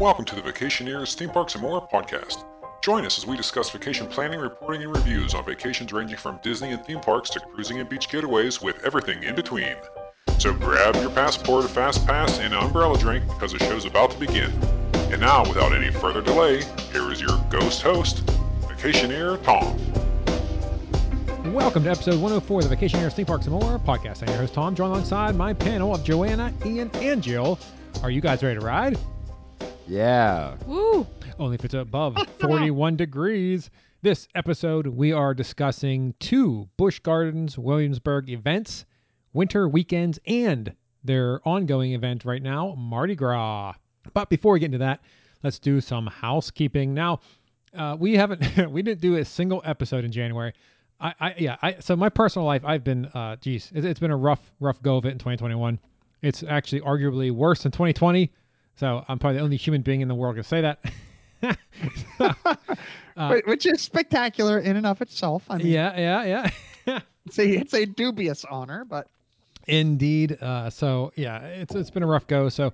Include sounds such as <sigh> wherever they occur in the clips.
Welcome to the Vacationeers Theme Parks and More podcast. Join us as we discuss vacation planning, reporting, and reviews on vacations ranging from Disney and theme parks to cruising and beach getaways with everything in between. So grab your passport, a fast pass, and an umbrella drink because the show's about to begin. And now, without any further delay, here is your ghost host, Vacationeer Tom. Welcome to episode 104 of the Vacationeers Theme Parks and More podcast. I'm your host Tom, joined alongside my panel of Joanna, Ian, and Jill. Are you guys ready to ride? Yeah. Woo! Only if it's above <laughs> 41 degrees. This episode, we are discussing two Busch Gardens Williamsburg events, winter weekends, and their ongoing event right now, Mardi Gras. But before we get into that, let's do some housekeeping. Now, uh, we haven't, <laughs> we didn't do a single episode in January. I, I yeah, I so my personal life, I've been, uh, geez, it, it's been a rough, rough go of it in 2021. It's actually arguably worse than 2020. So I'm probably the only human being in the world to say that. <laughs> Uh, which is spectacular in and of itself. I mean, yeah, yeah, yeah. <laughs> it's a, it's a dubious honor, but Indeed. Uh, so yeah, it's it's been a rough go. So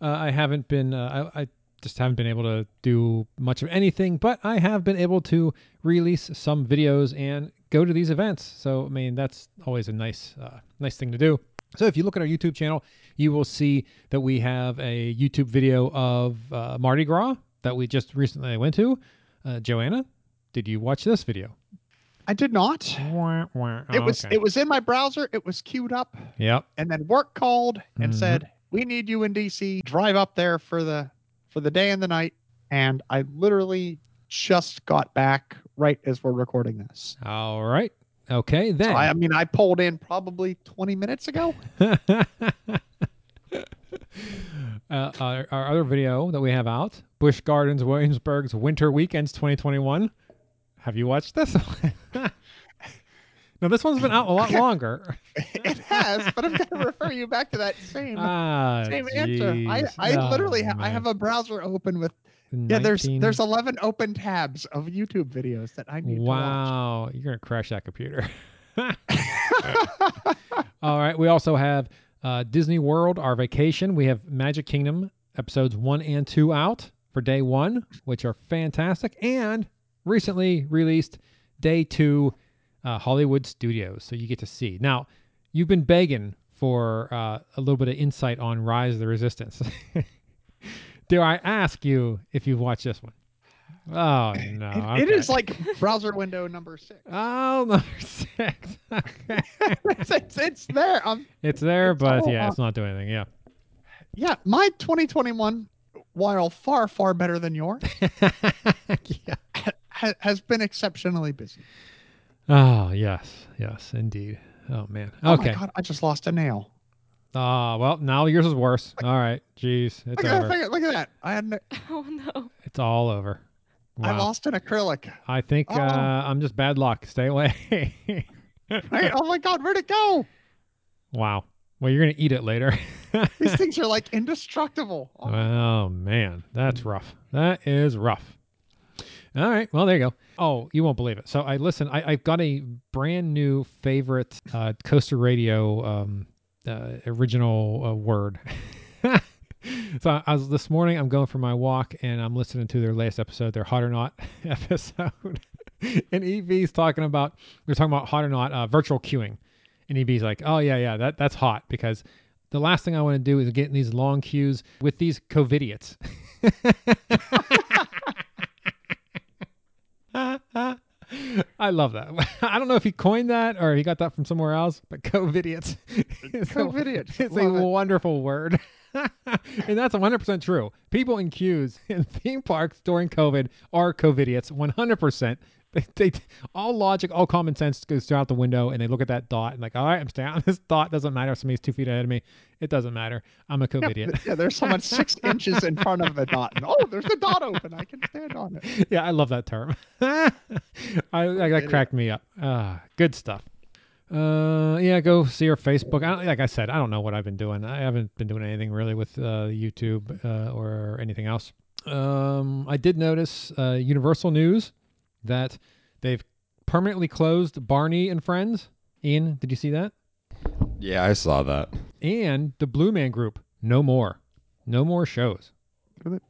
uh, I haven't been uh, I, I just haven't been able to do much of anything, but I have been able to release some videos and go to these events. So I mean that's always a nice uh, nice thing to do. So if you look at our YouTube channel, you will see that we have a YouTube video of uh, Mardi Gras that we just recently went to. Uh, Joanna, did you watch this video? I did not. Wah, wah. It Oh, was okay. it was in my browser. It was queued up, Yep. and then work called and Mhm. said, "We need you in DC. Drive up there for the for the day and the night." And I literally just got back right as we're recording this. All right. Okay. Then I, I mean, I pulled in probably 20 minutes ago. <laughs> <laughs> uh, our, our other video that we have out, Busch Gardens Williamsburg's Winter Weekends 2021. Have you watched this? <laughs> no, this one's been out a lot longer. it has, but I'm going to refer you back to that same ah, same answer. I. I Oh, literally ha- I have a browser open with yeah. There's 19 there's 11 open tabs of YouTube videos that I need to. Wow, you're gonna crash that computer. <laughs> <laughs> All right. We also have uh, Disney World, our vacation. We have Magic Kingdom episodes one and two out for day one, which are fantastic, and recently released day two, uh, Hollywood Studios. So you get to see. Now, you've been begging for uh, a little bit of insight on Rise of the Resistance. <laughs> Dare I ask you if you've watched this one? Oh <laughs> no! It- It okay. is like <laughs> browser window number six. Oh, <laughs> number six. Okay. it's, it's, it's there. Um, it's there, It's but yeah, on- it's not doing anything. Yeah. yeah, my 2021, while far far better than yours, yeah. ha- has been exceptionally busy. Oh, yes. Yes, indeed. Oh, man. Okay. Oh my god, I just lost a nail. Ah, well, now yours is worse. All right. Jeez. It's Look at, that, over. look, at, look at that. I had an, <laughs> Oh no. It's all over. I Wow. lost an acrylic. I think Oh. uh, I'm just bad luck. Stay away. <laughs> Right? oh my god, where'd it go? wow. Well, you're going to eat it later. <laughs> These things are like indestructible. Oh, Oh man, that's rough. That is rough. All right, well there you go. Oh, you won't believe it. So I listen. I, I've got a brand new favorite uh, Coaster Radio um, uh, original uh, word. <laughs> so I, I was this morning. I'm going for my walk and I'm listening to their latest episode, their Hot or Not <laughs> episode. <laughs> and EV's talking about they're talking about hot or not uh, virtual queuing, and EV's like, oh yeah, yeah, that that's hot because the last thing I want to do is get in these long queues with these COVIDiots. <laughs> I love that. <laughs> I don't know if he coined that or he got that from somewhere else, but COVIDiots. <laughs> is a- COVIDiots. It's a it. wonderful word. and that's 100% true. People in queues in theme parks during COVID are COVIDiots, 100%. <laughs> They, they, all logic, all common sense goes throughout the window, and they look at that dot and like, all right, I'm staying on this <laughs> dot. Doesn't matter if somebody's two feet ahead of me. It doesn't matter. I'm a Yeah, COVIDiot. th- yeah, there's someone six <laughs> inches in front of the dot. And, oh, there's the dot open. I can stand on it. yeah, I love that term. I, I that Idiot. cracked me up. Ah, good stuff. Uh, yeah, go see her Facebook. I, like I said, I don't know what I've been doing. I haven't been doing anything really with uh, YouTube uh, or anything else. Um, I did notice uh, Universal News that they've permanently closed Barney and Friends. Ian, did you see that? Yeah, I saw that. And the Blue Man Group, no more, no more shows.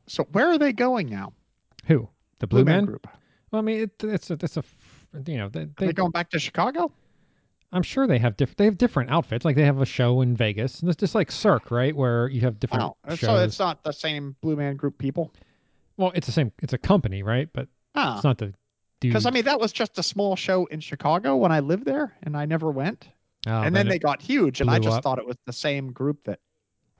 So where are they going now? Who? The Blue, Man? Group. Well, I mean, it, it's a, it's a, f- you know, they, they they, going back to Chicago? I'm sure they have different, they have different outfits. Like they have a show in Vegas, and it's just like Cirque, right, where you have different Oh, shows. so it's not the same Blue Man Group people. well, it's the same. It's a company, right? But Ah, it's not the dude. Because I mean that was just a small show in Chicago when I lived there, and I never went. Oh, and then they got huge, and I just up. thought it was the same group that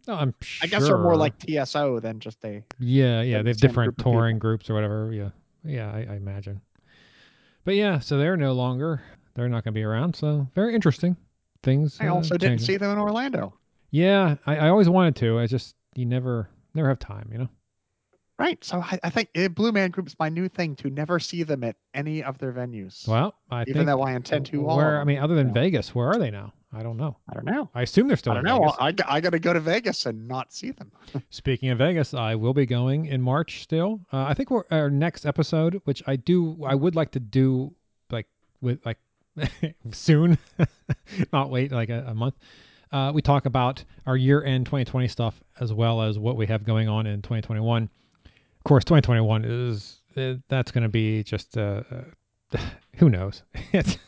No, I'm Sure. I guess they're more like TSO than just a. Yeah, yeah, they have different group touring groups or whatever. Yeah, yeah, I, I imagine. But yeah, so they're no longer. They're not going to be around. So very interesting things. I uh, also didn't see them in Orlando. Yeah, I, I always wanted to. I just you never never have time. You know. Right, so I, I think uh, Blue Man Group is my new thing to never see them at any of their venues. Well, I even think though I intend to. all where I mean, other than. Vegas, where are they now? I don't know. I don't know. I assume they're still I don't in know. Vegas. I, I got to go to Vegas and not see them. <laughs> Speaking of Vegas, I will be going in March still. Uh, I think we're, our next episode, which I do, I would like to do like with like <laughs> soon, <laughs> not wait like a, a month. Uh, we talk about our year end 2020 stuff as well as what we have going on in 2021. Of course, 2021 is uh, that's going to be just uh, uh, <sighs> who knows. <laughs> it's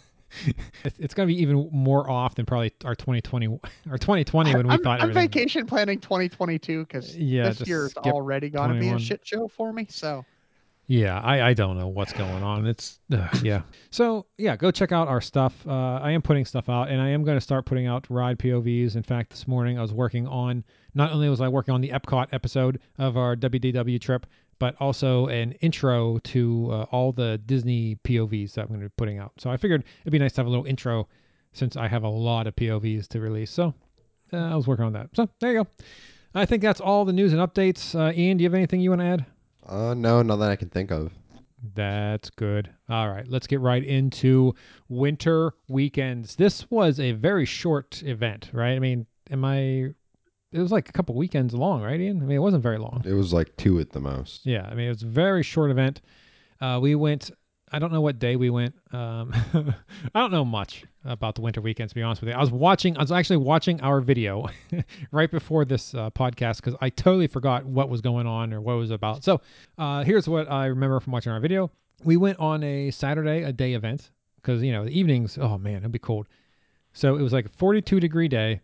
it's, it's going to be even more off than probably our 2020 our 2020 when we I'm, thought I'm everything. vacation planning 2022 because Yeah, this year's already going to be a shit show for me. So Yeah, I, I don't know what's going on. It's ugh, yeah. <laughs> So yeah, go check out our stuff. Uh, I am putting stuff out, and I am going to start putting out ride POVs. In fact, this morning I was working on. Not only was I working on the Epcot episode of our WDW trip, but also an intro to uh, all the Disney POVs that I'm going to be putting out. So I figured it'd be nice to have a little intro, since I have a lot of POVs to release. So uh, I was working on that. So there you go. I think that's all the news and updates. Uh, Ian, do you have anything you want to add? Uh, no, not that I can think of. That's good. All right, let's get right into winter weekends. This was a very short event, right? I mean, am I? It was like a couple weekends long, right, Ian? I mean, it wasn't very long. It was like two at the most. Yeah, I mean, it was a very short event. Uh, we went. I don't know what day we went. Um, <laughs> I don't know much about the winter weekends. To be honest with you, I was watching. I was actually watching our video <laughs> right before this uh, podcast because I totally forgot what was going on or what it was about. So uh, here's what I remember from watching our video. We went on a Saturday, a day event because you know the evenings. Oh man, it'd be cold. So it was like a 42 degree day,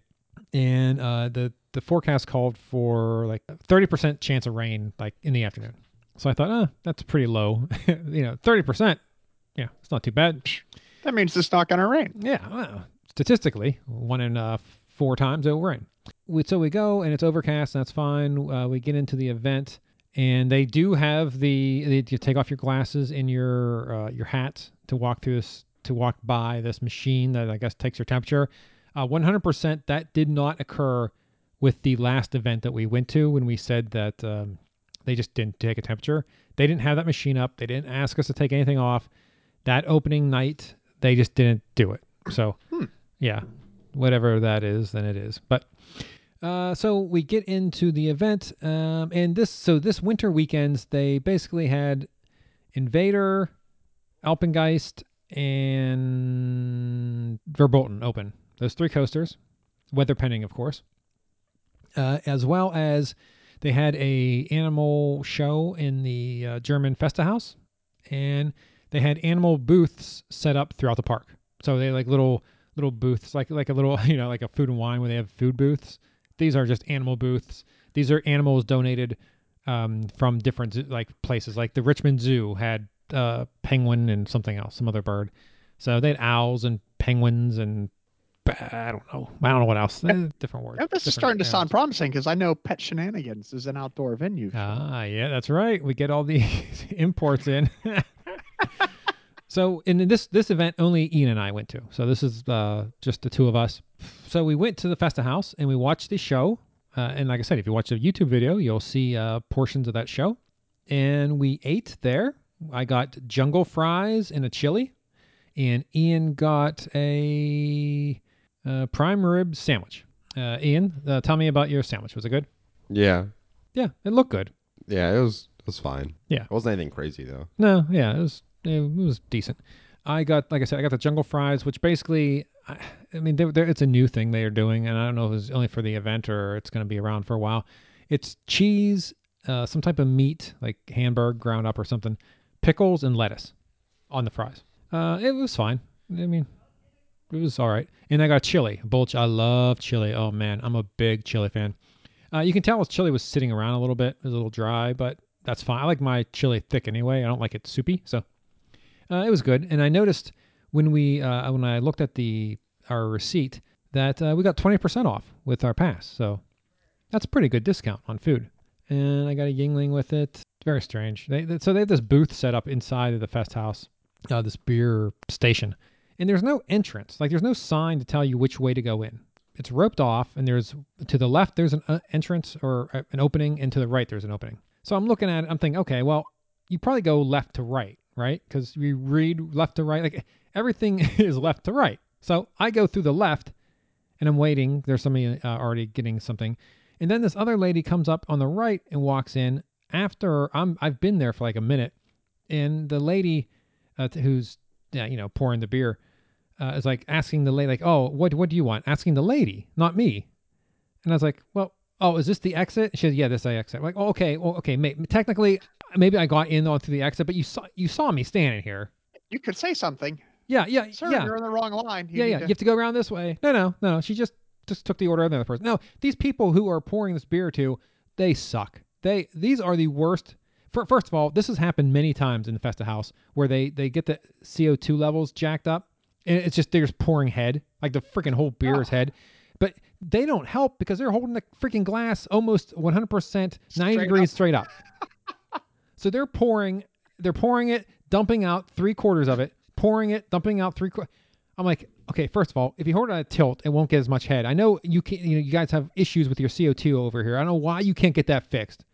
and uh, the the forecast called for like 30% chance of rain like in the afternoon. So I thought, uh, that's pretty low. <laughs> you know, 30%. Yeah, it's not too bad. that means it's not going to rain. Yeah, well, statistically, one in uh, four times it will rain. We, so we go and it's overcast. And that's fine. Uh, we get into the event and they do have the they, you take off your glasses and your uh, your hat to walk through this to walk by this machine that I guess takes your temperature. Uh, 100% that did not occur with the last event that we went to when we said that um, they just didn't take a temperature. They didn't have that machine up. They didn't ask us to take anything off. That opening night, they just didn't do it. So, yeah, whatever that is, then it is. But uh, so we get into the event, um, and this so this winter weekends they basically had Invader, Alpengeist, and Verboten open. Those three coasters, weather pending, of course, uh, as well as they had a animal show in the uh, German Festhaus, and they had animal booths set up throughout the park. So they like little little booths, like like a little <laughs> you know like a food and wine where they have food booths. These are just animal booths. These are animals donated um, from different like places. Like the Richmond Zoo had uh, penguin and something else, some other bird. So they had owls and penguins and I don't know. I don't know what else. Eh, Different words. Now, this is different starting to sound promising because I know Pet Shenanigans is an outdoor venue. Ah, yeah, that's right. We get all the <laughs> imports in. <laughs> so in this this event, only Ian and I went to. So this is uh, just the two of us. So we went to the Festhaus and we watched the show. Uh, and like I said, if you watch the YouTube video, you'll see uh, portions of that show. And we ate there. I got jungle fries and a chili, and Ian got a uh, prime rib sandwich. Uh, Ian, uh, tell me about your sandwich. Was it good? Yeah, Yeah, it looked good. yeah, it was it was fine. Yeah. it wasn't anything crazy though. No, yeah, it was it was decent. I got like I said, I got the jungle fries, which basically, I, I mean, they're, they're, it's a new thing they are doing, and I don't know if it's only for the event or it's going to be around for a while. It's cheese, uh, some type of meat, like hamburger ground up or something, pickles and lettuce on the fries. Uh, it was fine. I mean, it was all right. And I got chili, a bowl. of ch- I love chili. Oh man, I'm a big chili fan. Uh, you can tell his chili was sitting around a little bit. It was a little dry, but that's fine. I like my chili thick anyway. I don't like it soupy, so uh, it was good. And I noticed when we uh, when I looked at the our receipt that uh, we got 20% off with our pass. So that's a pretty good discount on food. And I got a Yuengling with it. Very strange. They, they- so they have this booth set up inside of the fest house, uh, this beer station, and there's no entrance. Like there's no sign to tell you which way to go in. It's roped off, and there's to the left there's an uh, entrance or uh, an opening, and to the right there's an opening. So I'm looking at it. I'm thinking, okay, well, you probably go left to right, right? Because we read left to right. Like everything <laughs> is left to right. So I go through the left, and I'm waiting. There's somebody uh, already getting something, and then this other lady comes up on the right and walks in after I'm I've been there for like a minute, and the lady uh, who's you know pouring the beer uh, is like asking the lady like, oh, what what do you want? Asking the lady, not me. And I was like, well, oh, is this the exit? She said, yeah, this is the exit. I'm like, oh, okay, well, okay, may- technically, maybe I got in onto the exit, but you saw you saw me standing here. You could say something. Yeah, yeah, Sir, yeah. you're in the wrong line. You yeah, yeah. to- You have to go around this way. No, no, no, no. She just just took the order of the other person. No, these people who are pouring this beer to, they suck. They these are the worst. First of all, this has happened many times in the Festhaus where they they get the CO two levels jacked up, and it's just they're just pouring head like the freaking whole beer is head. But they don't help because they're holding the freaking glass almost 100% 90 Straight degrees up. straight up. <laughs> so they're pouring, they're pouring it, dumping out three quarters of it, pouring it, dumping out three quarters. I'm like, okay, first of all, if you hold it at a tilt, it won't get as much head. I know you can not you know, you guys have issues with your CO2 over here. I don't know why you can't get that fixed.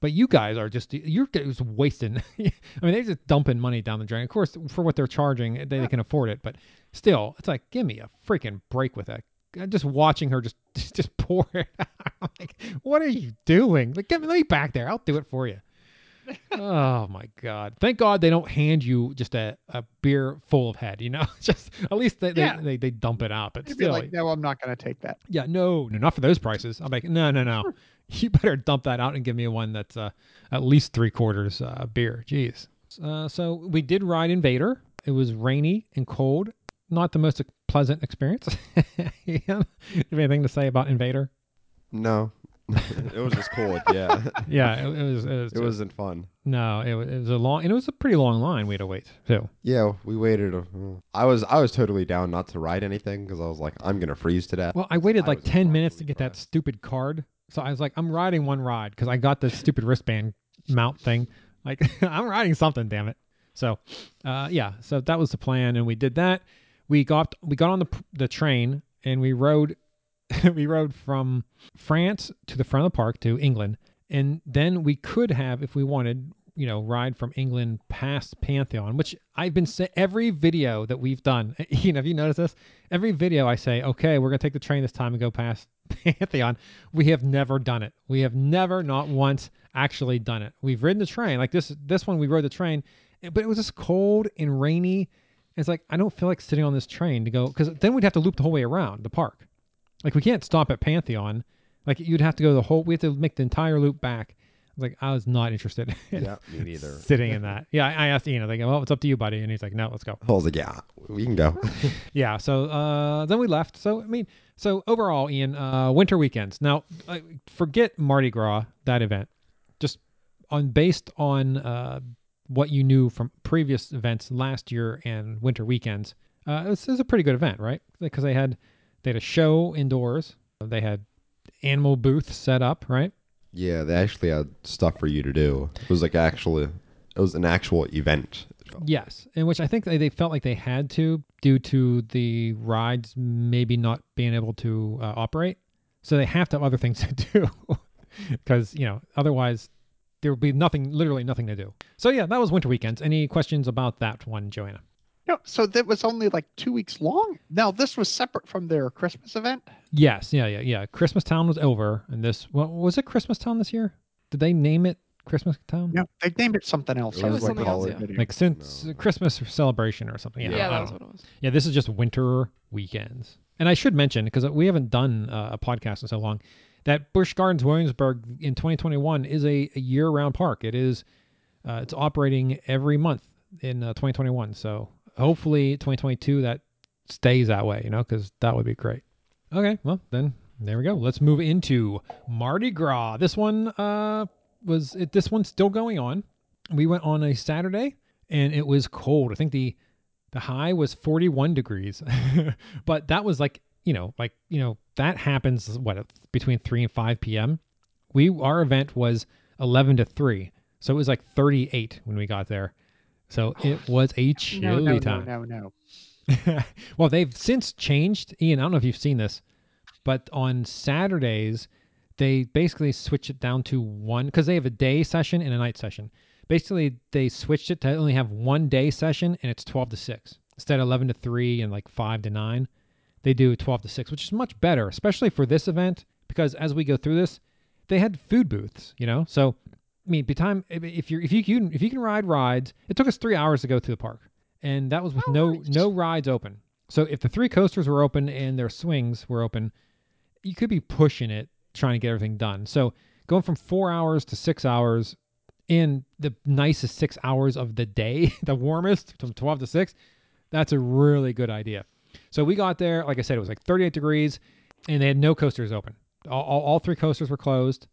But you guys are just you're just wasting. <laughs> I mean, they're just dumping money down the drain. Of course, for what they're charging, they, they can afford it. But still, it's like, give me a freaking break with that. Just watching her just <laughs> just pour it. <laughs> out. I'm like, what are you doing? Like, get me, let me back there. I'll do it for you. oh my god! Thank God they don't hand you just a, a beer full of head. You know, just at least they, Yeah. they, they, they dump it out. But You'd still, like, no, I'm not going to take that. yeah, no, no, not for those prices. I'm like, no, no, no. <laughs> You better dump that out and give me one that's uh, at least three quarters uh, beer. Jeez. Uh, so we did ride Invader. It was rainy and cold. Not the most pleasant experience. <laughs> you have anything to say about Invader? No, <laughs> it was just cold. Yeah, Yeah, it, it was. It was. it wasn't fun. no, it was, it was a long, and it was a pretty long line we had to wait too. Yeah, we waited. A, I was I was totally down not to ride anything because I was like, I'm gonna freeze to death. Well, I waited I like was 10 minutes to impossibly get that stupid card. So I was like, I'm riding one ride because I got this stupid wristband mount thing. Like, <laughs> I'm riding something, damn it. So, uh, yeah, so that was the plan. And we did that. We got, we got on the, the train and we rode, <laughs> we rode from France to the front of the park to England. And then we could have, if we wanted, you know, ride from England past Pantheon, which I've been say every video that we've done. <laughs> You know, have you noticed this? Every video I say, okay, we're gonna take the train this time and go past <laughs> Pantheon. We have never done it. We have never, not once, actually done it. We've ridden the train like this. This one we rode the train, but it was just cold and rainy. It's like I don't feel like sitting on this train to go because then we'd have to loop the whole way around the park. Like we can't stop at Pantheon. Like you'd have to go the whole. We have to make the entire loop back. Was like, I was not interested <laughs> in yeah, me neither. sitting in that. Yeah, I asked Ian. I go, well, it's up to you, buddy. And he's like, no, let's go. I was like, yeah, we can go. <laughs> Yeah. So uh, then we left. So I mean, so overall, Ian, uh, winter weekends. Now, uh, forget Mardi Gras that event. Just on based on uh, what you knew from previous events last year and winter weekends, uh, it, was, it was a pretty good event, right? Because they had they had a show indoors. They had animal booths set up, right? Yeah, they actually had stuff for you to do. It was like actually, it was an actual event. Yes, in which I think they, they felt like they had to due to the rides maybe not being able to uh, operate. So they have to have other things to <laughs> do because, you know, otherwise there would be nothing, literally nothing to do. So yeah, that was winter weekends. Any questions about that one, Joanna? No, so that was only like two weeks long. Now this was separate from their Christmas event. Yes, yeah, yeah, yeah. Christmas Town was over, and this what was it? Christmas Town this year? Did they name it Christmas Town? No, they named it something else. It was was like like, something else, yeah. Like since No. Christmas celebration or something. Yeah, Yeah, I that was what it was. Yeah, this is just winter weekends. And I should mention because we haven't done uh, a podcast in so long. that Busch Gardens Williamsburg in 2021 is a, a year-round park. It is uh, it's operating every month in uh, 2021. So hopefully 2022 that stays that way, you know, because that would be great. Okay, well then there we go. Let's move into Mardi Gras. This one uh was it, this one's still going on. We went on a Saturday and it was cold. I think the the high was 41 degrees. <laughs> but that was like, you know, like, you know, that happens what between 3 and 5 p.m. We our event was 11 to 3. So it was like 38 when we got there. So it was a chilly no, no, time. No, no, no. <laughs> well, they've since changed. Ian, I don't know if you've seen this, but on Saturdays, they basically switch it down to one because they have a day session and a night session. Basically, they switched it to only have one day session and it's 12 to 6 instead of 11 to 3 and like 5 to 9. They do 12 to 6, which is much better, especially for this event because as we go through this, they had food booths, you know? So, mean, by time if you're if you can if you can ride rides, it took us 3 hours to go through the park. And that was with Oh, no nice. no rides open. So if the three coasters were open and their swings were open, you could be pushing it trying to get everything done. So going from four hours to six hours in the nicest six hours of the day, <laughs> the warmest from 12 to 6, that's a really good idea. So we got there, like I said, it was like 38 degrees and they had no coasters open. All, all, all three coasters were closed.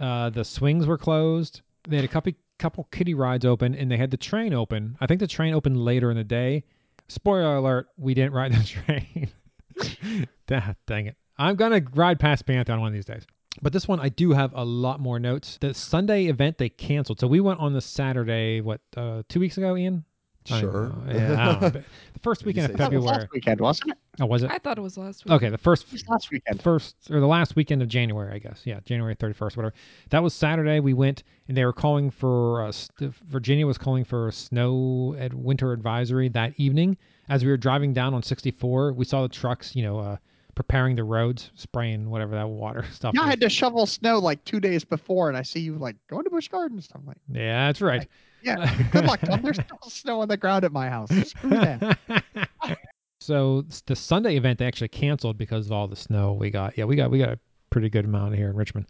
Uh, the swings were closed. They had a couple, couple kiddie rides open and they had the train open. I think the train opened later in the day. Spoiler alert, we didn't ride the <laughs> train. <laughs> Dang it. I'm to ride past Pantheon one of these days. But this one, I do have a lot more notes. The Sunday event they canceled. So we went on the Saturday, what, uh, two weeks ago, Ian? I Sure. know. <laughs> Yeah, I. The first weekend of say That was February. last weekend, wasn't it? Oh, was it? I thought it was last week. Okay, the first last weekend. first or the last weekend of January, I guess. Yeah, January 31st, whatever. That was Saturday. We went and they were calling for uh, st- Virginia was calling for a snow at winter advisory that evening. As we were driving down on 64, we saw the trucks, you know, uh, preparing the roads, spraying whatever that water <laughs> stuff. Yeah, I had to shovel snow like two days before, and I see you like going to Busch Gardens. I'm like, yeah, that's right. Yeah, <laughs> good luck, Tom. There's still snow on the ground at my house. Screw that. <laughs> so the Sunday event they actually canceled because of all the snow we got. Yeah, we got we got a pretty good amount here in Richmond.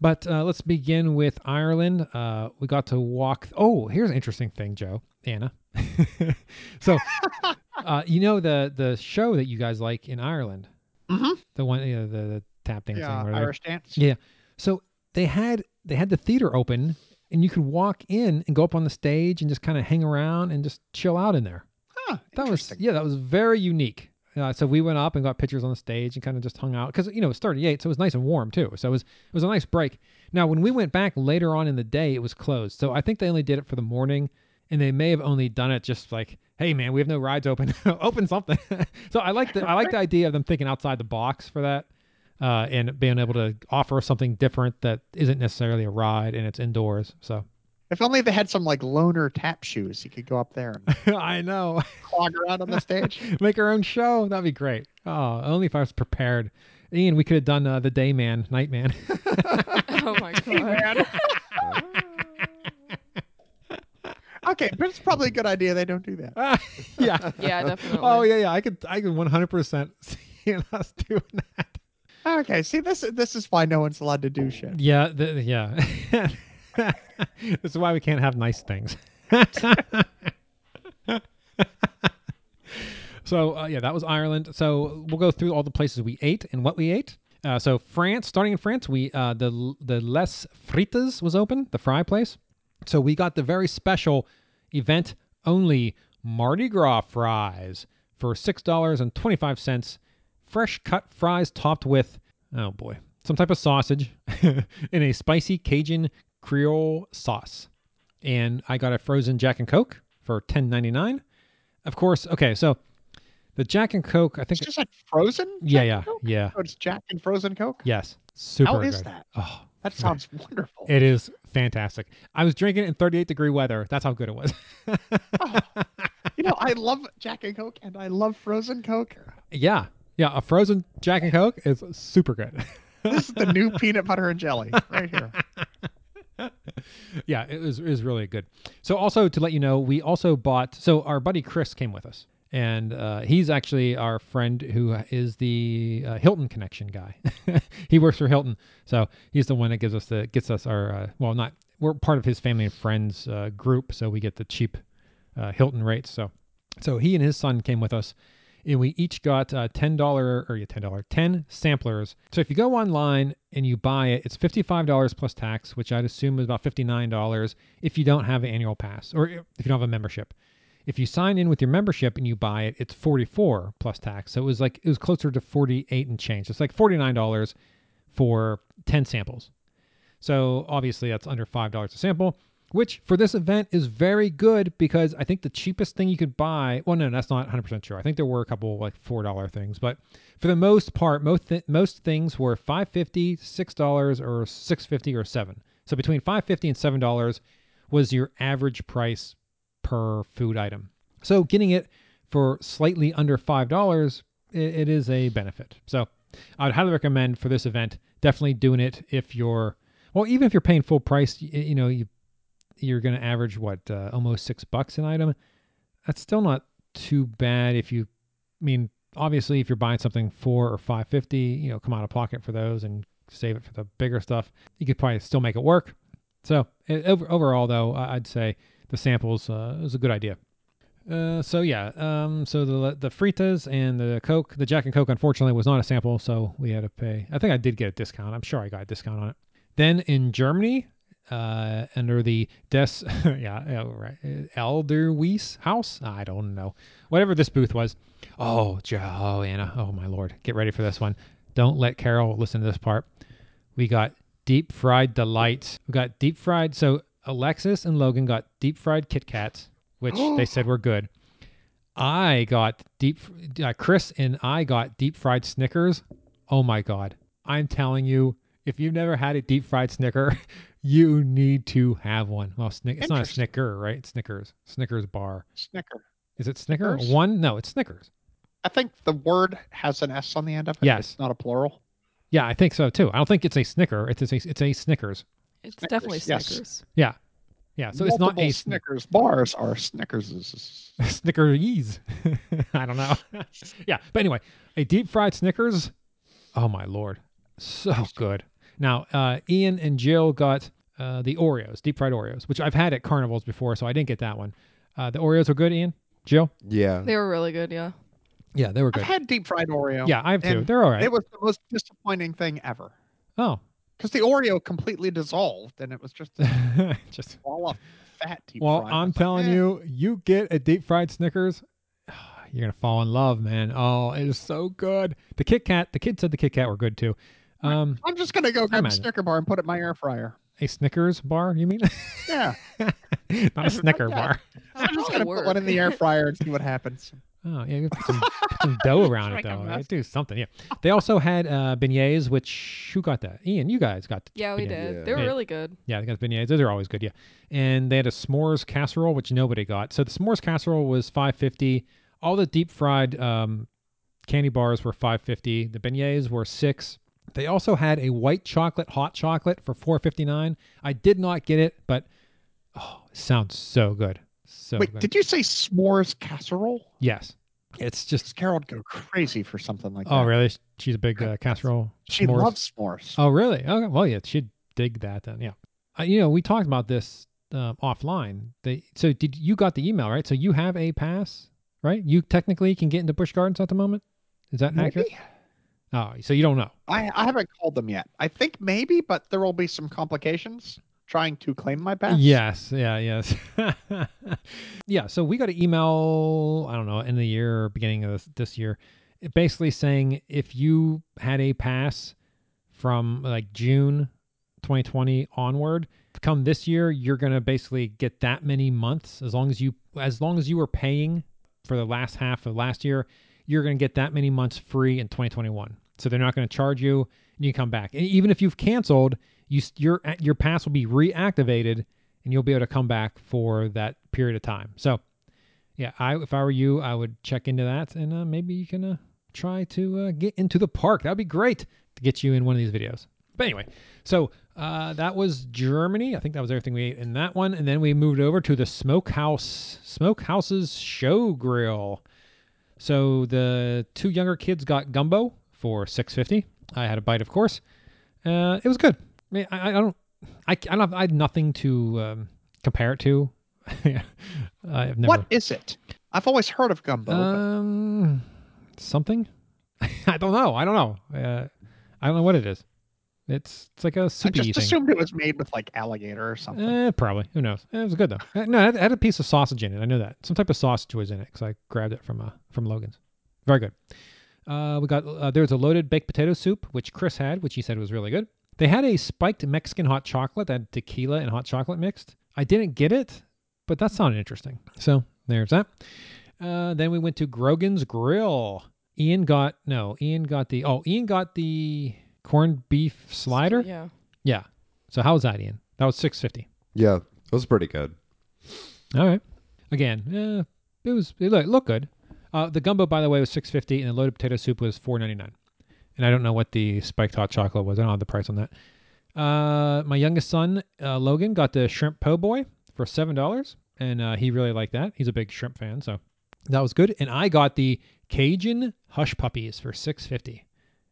But uh, let's begin with Ireland. Uh, we got to walk. Oh, here's an interesting thing, Joe, Anna. <laughs> so, uh, you know the the show that you guys like in Ireland, Mhm. the one, you know, the, the tap dancing. Yeah, Irish dance. Yeah. So they had they had the theater open, and you could walk in and go up on the stage and just kind of hang around and just chill out in there. Huh, That was yeah, that was very unique. Uh, so we went up and got pictures on the stage and kind of just hung out because you know it's 38, so it was nice and warm too. So it was it was a nice break. Now when we went back later on in the day, it was closed. So I think they only did it for the morning, and they may have only done it just like, hey man, we have no rides open, <laughs> open something. <laughs> so I like the I like the idea of them thinking outside the box for that. Uh, and being able to offer something different that isn't necessarily a ride and it's indoors. So If only they had some like loner tap shoes, you could go up there and <laughs> I know. clog around on the stage. <laughs> make our own show. That'd be great. Oh, only if I was prepared. Ian, we could have done uh, the day man, night man. <laughs> Oh my god. Okay, but it's probably a good idea they don't do that. yeah. Yeah, definitely. Oh yeah, yeah. I could, I could 100% see us doing that. Okay, see this this is why no one's allowed to do shit. Yeah, the, yeah. <laughs> this is why we can't have nice things. <laughs> so uh, yeah, that was Ireland. So we'll go through all the places we ate and what we ate. Uh, so France, starting in France, we uh, the the Les Frites was open, the fry place. So we got the very special event only Mardi Gras fries for six dollars and twenty five cents. Fresh cut fries topped with oh boy, some type of sausage <laughs> in a spicy Cajun Creole sauce. And I got a frozen Jack and Coke for ten ninety nine. Of course, okay, so the Jack and Coke, I It's think just like frozen. yeah, Jack yeah, yeah. Oh, it's Jack and frozen Coke. Yes. Super How is good. that? Oh, That sounds wonderful. it is fantastic. I was drinking it in 38 degree weather. That's how good it was. Oh, you know, <laughs> I love Jack and Coke and I love frozen Coke. yeah. Yeah. A frozen Jack and Coke is super good. <laughs> This is the new <laughs> peanut butter and jelly right here. <laughs> yeah, it was, it was really good. So, also to let you know, we also bought, so our buddy Chris came with us. and uh, he's actually our friend who is the uh, Hilton connection guy. he works for Hilton, so he's the one that gives us the gets us our uh, well, not we're part of his family and friends uh, group, so we get the cheap uh, Hilton rates. So, so he and his son came with us, and we each got uh, ten dollar or yeah, ten dollar ten samplers. So if you go online and you buy it, it's fifty five dollars plus tax, which I'd assume is about fifty nine dollars if you don't have an annual pass or if you don't have a membership. If you sign in with your membership and you buy it, it's 44 plus tax. So it was like it was closer to 48 and change. It's like $49 for 10 samples. So obviously that's under $5 a sample, which for this event is very good because I think the cheapest thing you could buy, well no, that's not 100% true. I think there were a couple like $4 things, but for the most part most th- most things were 550, $6 or 650 or 7. So between 550 and $7 was your average price per food item. So getting it for slightly under five dollars, it, it is a benefit. So I would highly recommend for this event. Definitely doing it if you're well, even if you're paying full price. You, you know you you're going to average what uh, almost six bucks an item. That's still not too bad if you. I mean, obviously, if you're buying something four or five fifty, you know, come out of pocket for those and save it for the bigger stuff. You could probably still make it work. So over, overall, though, I'd say the samples uh, is a good idea. Uh, so yeah, um, so the the fritas and the Coke, the Jack and Coke, unfortunately was not a sample, so we had to pay. I think I did get a discount. I'm sure I got a discount on it. Then in Germany, uh, under the Des, <laughs> yeah, yeah, right, Elderwies house. I don't know, whatever this booth was. Oh, oh, Anna. Oh my lord, get ready for this one. Don't let Carol listen to this part. We got deep fried delights. We got deep fried. So Alexis and Logan got deep fried Kit Kats, which <gasps> they said were good. I got deep. Uh, Chris and I got deep fried Snickers. Oh my god! I'm telling you, if you've never had a deep fried Snicker, <laughs> you need to have one. Well, Snick, it's not a Snicker, right? It's Snickers. Snickers bar. Snicker. Is it Snicker? Snickers? One? No, it's Snickers. I think the word has an S on the end of it. Yes. It's not a plural. Yeah, I think so too. I don't think it's a Snicker. It's a it's a Snickers. It's Snickers, definitely yes. Snickers. Yeah, yeah. So it's not a Snickers bars are Snickers. <laughs> Snickeries. <laughs> I don't know. <laughs> yeah, but anyway, a deep fried Snickers. Oh my lord, so good. Now, uh, Ian and Jill got uh, the Oreos, deep fried Oreos, which I've had at carnivals before, so I didn't get that one. Uh, the Oreos were good, Ian. Jill. Yeah. They were really good, yeah. Yeah, they were I've good. had deep fried Oreo. Yeah, I have too. They're all right. It was the most disappointing thing ever oh, because the Oreo completely dissolved and it was just <laughs> just all of fat deep well, fried. I I'm was like, telling eh. you, you get a deep fried Snickers, <sighs> you're gonna fall in love, man. Oh, it is so good. The Kit Kat, the kid said the Kit Kat were good too. Um, I'm just gonna go grab a. Snicker bar and put it in my air fryer. a Snickers bar, you mean? Yeah, <laughs> Not a Snicker Yeah. bar. I'm just gonna put one in the air fryer and see what happens. <laughs> Oh yeah, you put some, put some dough <laughs> around it Make a though. mess. Do something. Yeah. They also had uh, beignets, which who got that? Ian, you guys got. The Yeah, we did. Yeah. They were Yeah. really good. Yeah, they got beignets. Those are always good. Yeah, and they had a s'mores casserole, which nobody got. So the s'mores casserole was five fifty. All the deep fried um, candy bars were five fifty. The beignets were six. They also had a white chocolate hot chocolate for four fifty nine. I did not get it, but oh, it sounds so good. So Wait, good. did you say s'mores casserole? yes, it's just. Carol would go crazy for something like Oh that. Oh, really? She's a big uh, casserole. She s'mores. loves s'mores. Oh, really? Okay. Well, yeah, she'd dig that then. Yeah. Uh, you know, we talked about this um, offline. They, so did you got the email right? So you have a pass, right? You technically can get into Busch Gardens at the moment. Is that accurate? Oh, so you don't know. I, I haven't called them yet. I think maybe, but there will be some complications trying to claim my pass. Yes. Yeah. Yes. <laughs> yeah. So we got an email. I don't know, end of the year or beginning of this, this year, basically saying if you had a pass from like June 2020 onward, come this year, you're gonna basically get that many months as long as you as long as you were paying for the last half of last year, you're gonna get that many months free in 2021. So they're not gonna charge you, and you can come back. And even if you've canceled, you your your pass will be reactivated, and you'll be able to come back for that period of time. So, yeah, I if I were you, I would check into that, and uh, maybe you can uh, try to uh, get into the park. That'd be great to get you in one of these videos. But anyway, so uh, that was Germany. I think that was everything we ate in that one, and then we moved over to the Smokehouse Smokehouse's Show Grill. So the two younger kids got gumbo for six fifty. I had a bite, of course. Uh, it was good. I mean, I, I don't, I, I don't, have, I had nothing to um, compare it to. <laughs> I've never. What is it? I've always heard of gumbo. but Um, something. <laughs> I don't know. I don't know. Uh, I don't know what it is. It's it's like a soupy I just thing. assumed it was made with like alligator or something. Eh, probably. Who knows? Eh, It was good though. Eh, No, it had, it had a piece of sausage in it. I know that. Some type of sausage was in it because I grabbed it from uh, from Logan's. Very good. Uh, we got uh, there was a loaded baked potato soup which Chris had, which he said was really good. They had a spiked Mexican hot chocolate that had tequila and hot chocolate mixed. I didn't get it, but that sounded interesting. So there's that. Uh, then we went to Grogan's Grill. Ian got no. Ian got the oh. Ian got the corned beef slider. Yeah. Yeah. So how was that, Ian? That was six fifty. Yeah, it was pretty good. All right. Again, eh, it was it looked, looked good. Uh, the gumbo, by the way, was six fifty, and the loaded potato soup was four ninety nine. And I don't know what the spiked hot chocolate was. I don't have the price on that. Uh, my youngest son, uh, Logan, got the shrimp po' boy for seven dollars, and uh, he really liked that. He's a big shrimp fan, so that was good. And I got the Cajun hush puppies for six fifty.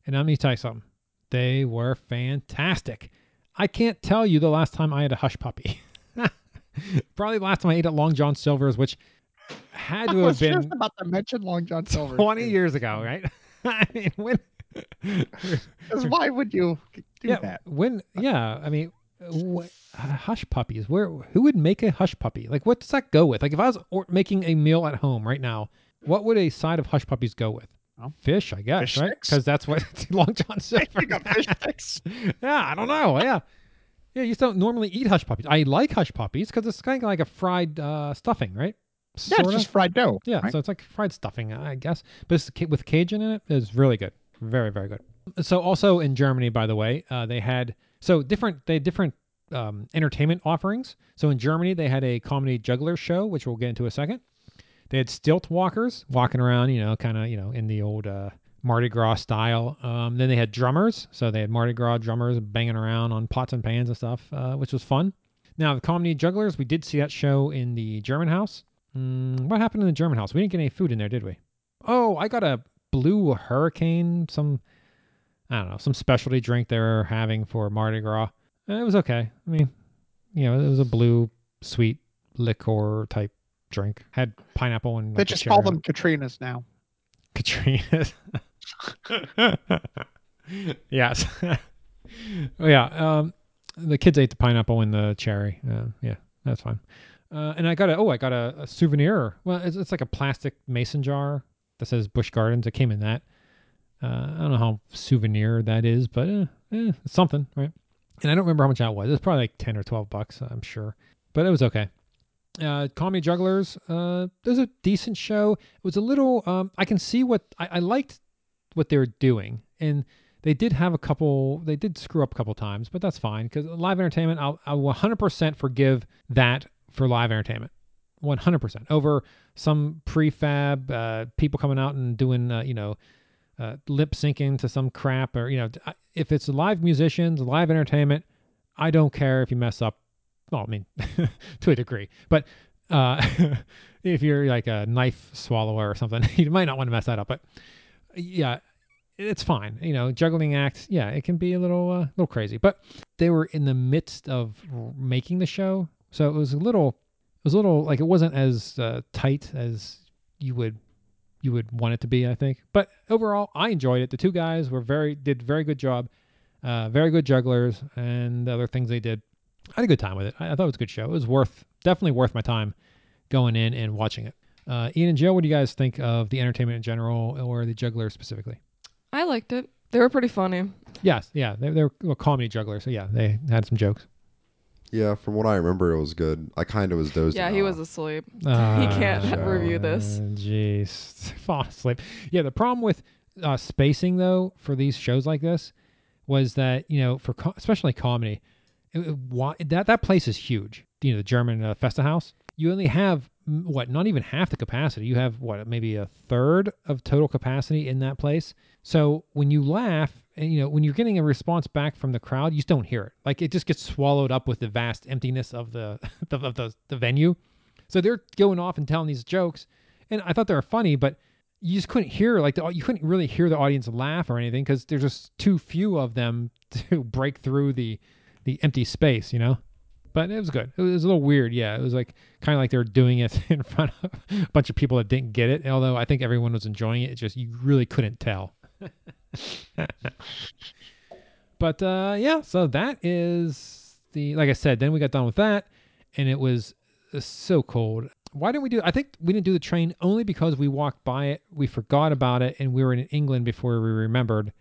And let me tell you something, they were fantastic. I can't tell you the last time I had a hush puppy. <laughs> Probably the last time I ate at Long John Silver's, which had <laughs> to have been just about to mention Long John Silver. 20 years ago, right? <laughs> I mean, when. <laughs> 'Cause why would you do yeah, that? when yeah, I mean, what, hush puppies. Where who would make a hush puppy? Like, what does that go with? Like, if I was or- making a meal at home right now, what would a side of hush puppies go with? Well, fish, I guess, fish right? Because that's what Long John Silver. Got fish sticks. yeah, I don't know. Yeah, yeah. You just don't normally eat hush puppies. I like hush puppies because it's kind of like a fried uh, stuffing, right? Yeah, it's just fried dough. Yeah, right? so it's like fried stuffing, I guess. But it's with Cajun in it, it is really good. Very, very good. So also in Germany, by the way, uh, they had so different they had different um, entertainment offerings. So in Germany, they had a comedy juggler show, which we'll get into in a second. They had stilt walkers walking around, you know, kind of you know in the old uh, Mardi Gras style. Um, then they had drummers, so they had Mardi Gras drummers banging around on pots and pans and stuff, uh, which was fun. Now the comedy jugglers, we did see that show in the German house. Mm, what happened in the German house? We didn't get any food in there, did we? Oh, I got a blue hurricane, some I don't know, some specialty drink they were having for Mardi Gras. It was okay. I mean, you know, it was a blue sweet liquor type drink. Had pineapple and they like, just call them. Katrinas now. Katrinas. <laughs> yes. <laughs> oh, yeah. Um, the kids ate the pineapple and the cherry. Uh, yeah, that's fine. Uh, and I got a oh, I got a, a souvenir. Well, it's, it's like a plastic mason jar that says Busch Gardens. It came in that. Uh, I don't know how souvenir that is, but uh, eh, it's something, right? And I don't remember how much that was. It's probably like ten or twelve bucks, I'm sure, but it was okay. Uh, Comedy Jugglers. Uh, was a decent show. It was a little. Um, I can see what I, I liked what they were doing, and they did have a couple. They did screw up a couple times, but that's fine because live entertainment. I'll, I'll 100% forgive that for live entertainment. 100% over some prefab uh, people coming out and doing uh, you know uh, lip syncing to some crap or you know if it's live musicians live entertainment i don't care if you mess up. Well i mean <laughs> to a degree. But uh, <laughs> if you're like a knife swallower or something <laughs> you might not want to mess that up but yeah it's fine. You know juggling act yeah it can be a little uh, little crazy. But they were in the midst of making the show so it was a little it was a little like it wasn't as uh, tight as you would you would want it to be i think. But overall i enjoyed it. The two guys were very did very good job uh, very good jugglers and the other things they did i had a good time with it. I, I thought it was a good show. It was worth definitely worth my time going in and watching it. Uh, ian and joe what do you guys think of the entertainment in general or the jugglers specifically? I liked it. They were pretty funny. yes. Yeah. They, they're well, comedy jugglers. So yeah they had some jokes Yeah, from what I remember, it was good. I kind of was dozing. Yeah, he was off. asleep. <laughs> Uh, can't review this. <laughs> Jeez, <laughs> fall asleep. Yeah, the problem with uh, spacing though for these shows like this was that you know for co- especially comedy, it, it- why- that that place is huge. You know, the German uh, Festhaus. You only have mm, what not even half the capacity. You have what maybe a third of total capacity in that place. So when you laugh, and Eh, you know when you're getting a response back from the crowd, you just don't hear it. Like it just gets swallowed up with the vast emptiness of the <laughs> of the, the venue. So they're going off and telling these jokes, and I thought they were funny, but you just couldn't hear like the, you couldn't really hear the audience laugh or anything because there's just too few of them <laughs> to break through the the empty space, you know. But it was good. It was a little weird, yeah. It was like kind of like they were doing it <laughs> in front of a bunch of people that didn't get it. Although I think everyone was enjoying it, it just you really couldn't tell. But uh, yeah, so that is the like I said. Then we got done with that, and it was so cold. Why didn't we do? I think we didn't do the train only because we walked by it, we forgot about it, and we were in England before we remembered,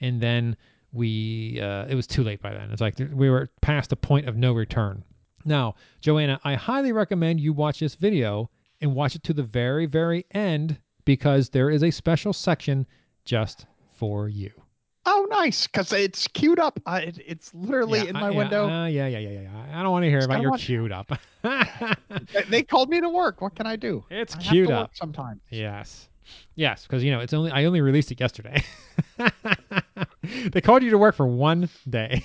and then we uh, it was too late by then. It's like we were past the point of no return. Now, Joanna, I highly recommend you watch this video and watch it to the very, very end because there is a special section just for you. Oh, nice, because it's queued up. Uh, it, it's literally Yeah, in my yeah, window. Uh, yeah, yeah, yeah, yeah. I don't want to hear about your watch- queued up. <laughs> <laughs> They- called me to work. What can I do? it's I queued up. sometimes. Yes. Yes, because you know it's only I only released it yesterday. <laughs> they called you to work for one day.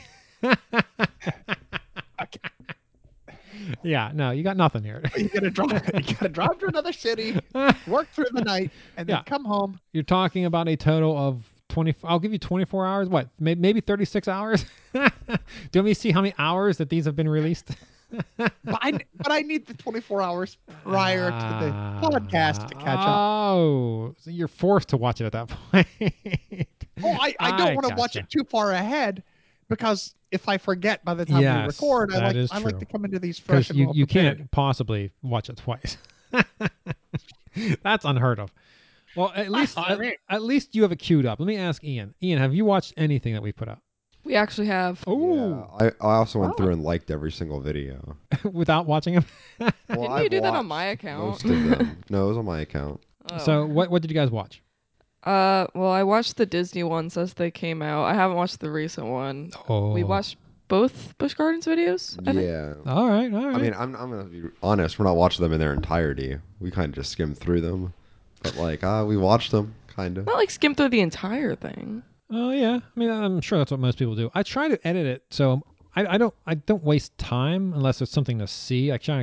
yeah, no, you got nothing here. You gotta drive. You gotta drive to another city, work through the night, and then Yeah. come home. You're talking about a total of 20 I'll give you 24 hours. What? May- Maybe 36 hours? <laughs> Do you want me to see how many hours that these have been released? <laughs> But I, but I need the 24 hours prior to the Ah, podcast to catch up. Oh, so you're forced to watch it at that <laughs> point. Well, I, I don't want to watch it too far ahead because if I forget by the time Yes, we record, I like I like to come into these fresh and you, you prepared. can't possibly watch it twice. That's unheard of. Well, at least at, at least you have it queued up. Let me ask Ian. Ian, have you watched anything that we put up? We actually have. Oh, Yeah, I, I also went Oh. through and liked every single video. <laughs> without watching them. <laughs> Well, Didn't I've you do that on my account? Most of them. <laughs> No, it was on my account. Oh. So what what did you guys watch? uh, well, I watched the Disney ones as they came out. I haven't watched the recent one. Oh, We watched both Busch Gardens videos. I think. Yeah. All right, all right. I mean, I'm, I'm gonna be honest. We're not watching them in their entirety. We kind of just skimmed through them, but like, ah, we watched them, kind of. Not like skim through the entire thing. Oh yeah, I mean, I'm sure that's what most people do. I try to edit it so I, I don't I don't waste time unless there's something to see. I try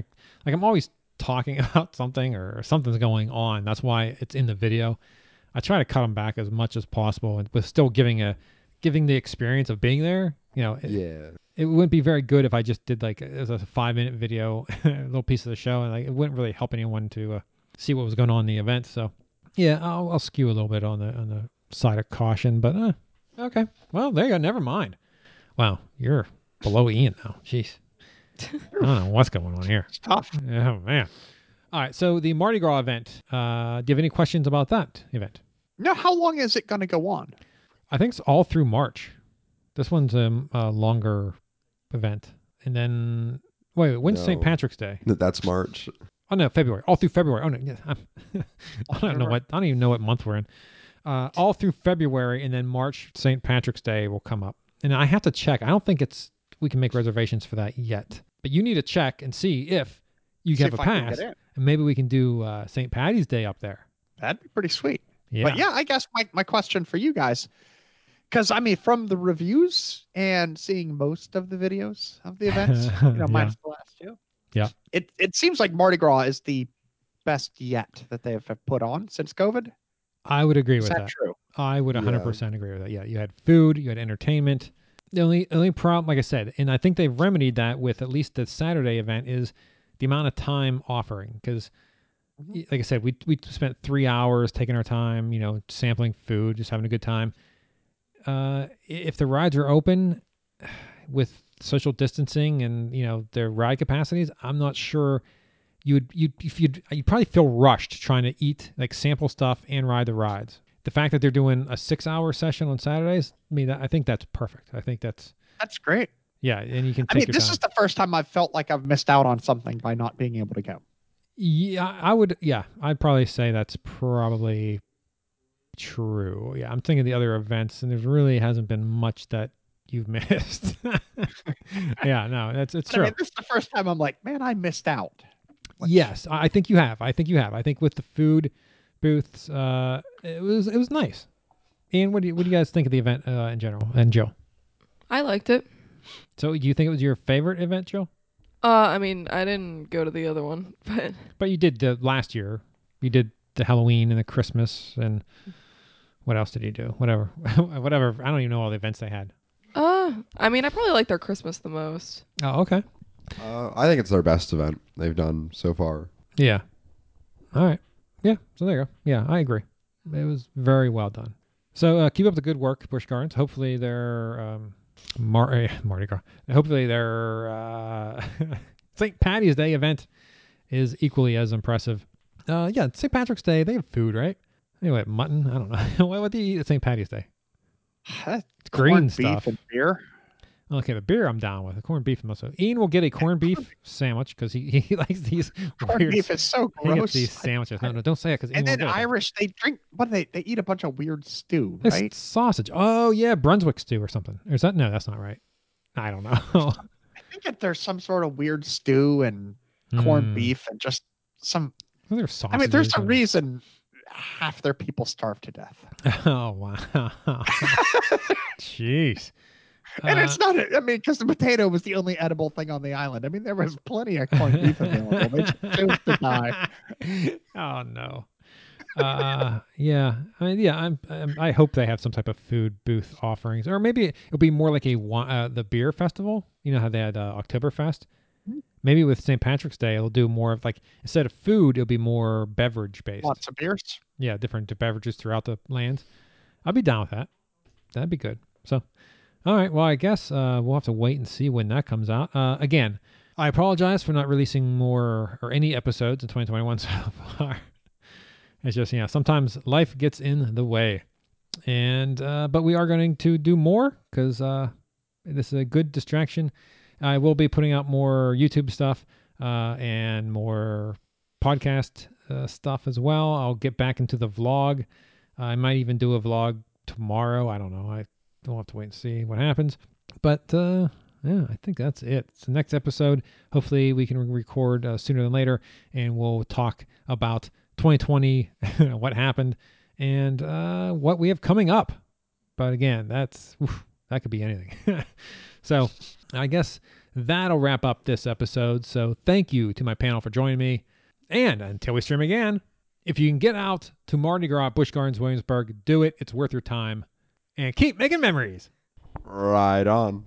like I'm always talking <laughs> about something or something's going on. That's why it's in the video. I try to cut them back as much as possible, and but still giving a giving the experience of being there. You know, it, Yeah. it wouldn't be very good if I just did like as a five minute video, <laughs> a little piece of the show, and like it wouldn't really help anyone to uh, see what was going on in the event. So, yeah, I'll, I'll skew a little bit on the on the side of caution, but uh, okay. Well, there you go. Never mind. Wow, you're below Ian now. Jeez, I don't know what's going on here. <laughs> It's tough. Oh man. All right, so the Mardi Gras event. Uh, do you have any questions about that event? No. how long is it going to go on? I think it's all through March. This one's a, a longer event, and then wait, when's St. Patrick's Day? That's March. Oh no, February. All through February. Oh no, yeah. <laughs> I don't know what. I don't even know what month we're in. Uh, all through February, and then March, St. Patrick's Day will come up, and I have to check. I don't think it's we can make reservations for that yet, but you need to check and see if you See have a if can pass, and maybe we can do uh, St. Patty's Day up there. That'd be pretty sweet. Yeah. But yeah, I guess my, my question for you guys, because I mean, from the reviews and seeing most of the videos of the events, <laughs> you know, Yeah. minus the last two. Yeah. It it seems like Mardi Gras is the best yet that they have put on since COVID. I would agree Is with that that. true? I would 100% agree with that. Yeah, you had food, you had entertainment. The only only problem, like I said, and I think they've remedied that with at least the Saturday event is the amount of time offering. Because, Mhm. like I said, we we spent three hours taking our time, you know, sampling food, just having a good time. Uh, if the rides are open <sighs> with social distancing and you know their ride capacities, I'm not sure you would you if you'd you probably feel rushed trying to eat like sample stuff and ride the rides. The fact that they're doing a six hour session on Saturdays, I mean, I think that's perfect. I think that's That's great. yeah, and you can I mean, this time. is the first time I've felt like I've missed out on something by not being able to go. yeah, I would. Yeah, I'd probably say that's probably true. Yeah, I'm thinking of the other events, and there really hasn't been much that you've missed. <laughs> yeah, no, that's it's But I true. mean, this is the first time I'm like, man, I missed out. Like- Yes, I I think you have. I think you have. I think with the food booths, uh, it was it was nice. And what do you what do you guys think of the event uh, in general? And Joe, I liked it. so do you think it was your favorite event, Joe? Uh, I mean, I didn't go to the other one, <laughs> but But you did the last year. You did the Halloween and the Christmas and what else did you do? Whatever, <laughs> whatever. I don't even know all the events they had. I mean, I probably like their Christmas the most. Oh, okay. Uh, I think it's their best event they've done so far. Yeah. All right. Yeah. So there you go. Yeah, I agree. It was very well done. So uh, keep up the good work, Busch Gardens. Hopefully their um, Mar- eh, <laughs> Mardi Gras. Hopefully their uh, <laughs> St. Patty's Day event is equally as impressive. Uh, yeah, St. Patrick's Day they have food, right? Anyway, mutton. I don't know. <laughs> what, what do you eat at St. Patty's Day? That's green stuff. beef and beer. Okay, the beer I'm down with. The corned beef also. Ian will get a corned beef sandwich because he, <laughs> he likes these Corned weird. beef is so he gets gross. these <laughs> sandwiches. No, no, don't say it because and then Irish, they drink. What they? They eat a bunch of weird stew, It's right? sausage. Oh yeah, Brunswick stew or something. Or is that no? That's not right. I don't know. I think that there's some sort of weird stew and corned Hmm. beef and just some. There's I mean, there's a reason half their people starve to death, <laughs> Oh wow. <laughs> Jeez. and Uh, it's not. I mean, because the potato was the only edible thing on the island. I mean, there was plenty of corned beef available. They <laughs> chose to die. oh no. Uh, yeah, I mean, yeah. I'm, I'm. I hope they have some type of food booth offerings, or maybe it'll be more like a uh, the beer festival. You know how they had uh, Oktoberfest. Maybe with St. Patrick's Day, it'll do more of like instead of food, it'll be more beverage based. Lots of beers. yeah, different beverages throughout the land. I'd be down with that. That'd be good. So, all right. Well, I guess uh, we'll have to wait and see when that comes out. Uh, again, I apologize for not releasing more or any episodes in 2021 <laughs> so far. It's just, yeah, sometimes life gets in the way. And, uh, but we are going to do more because uh, this is a good distraction. I will be putting out more YouTube stuff uh, and more podcast uh, stuff as well. I'll get back into the vlog. I might even do a vlog tomorrow. I don't know. I will have to wait and see what happens. But uh, yeah, I think that's it. It's the next episode. Hopefully, we can record uh, sooner than later, and we'll talk about 2020, <laughs> what happened, and uh, what we have coming up. But again, that's oof, that could be anything. <laughs> so I guess that'll wrap up this episode. So thank you to my panel for joining me. And until we stream again, if you can get out to Mardi Gras, Busch Gardens, Williamsburg, do it. It's worth your time. And keep making memories. Right on.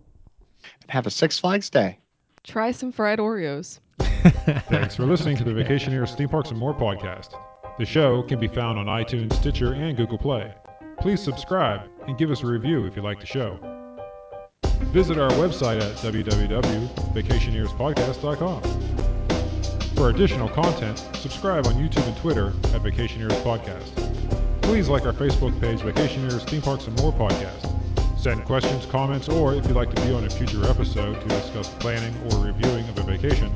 And have a Six Flags day. Try some fried Oreos. <laughs> Thanks for listening to the Vacationeers Theme Parks and More podcast. The show can be found on iTunes, Stitcher, and Google Play. Please subscribe and give us a review if you like the show. Visit our website at www.vacationeerspodcast.com. For additional content, subscribe on YouTube and Twitter at Vacationeers Podcast. Please like our Facebook page, Vacationeers Theme Parks and More Podcast. Send questions, comments, or if you'd like to be on a future episode to discuss planning or reviewing of a vacation,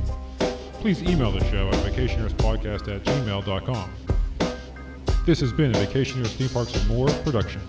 please email the show at vacationeerspodcast at gmail.com. This has been a Vacationeers Theme Parks and More production.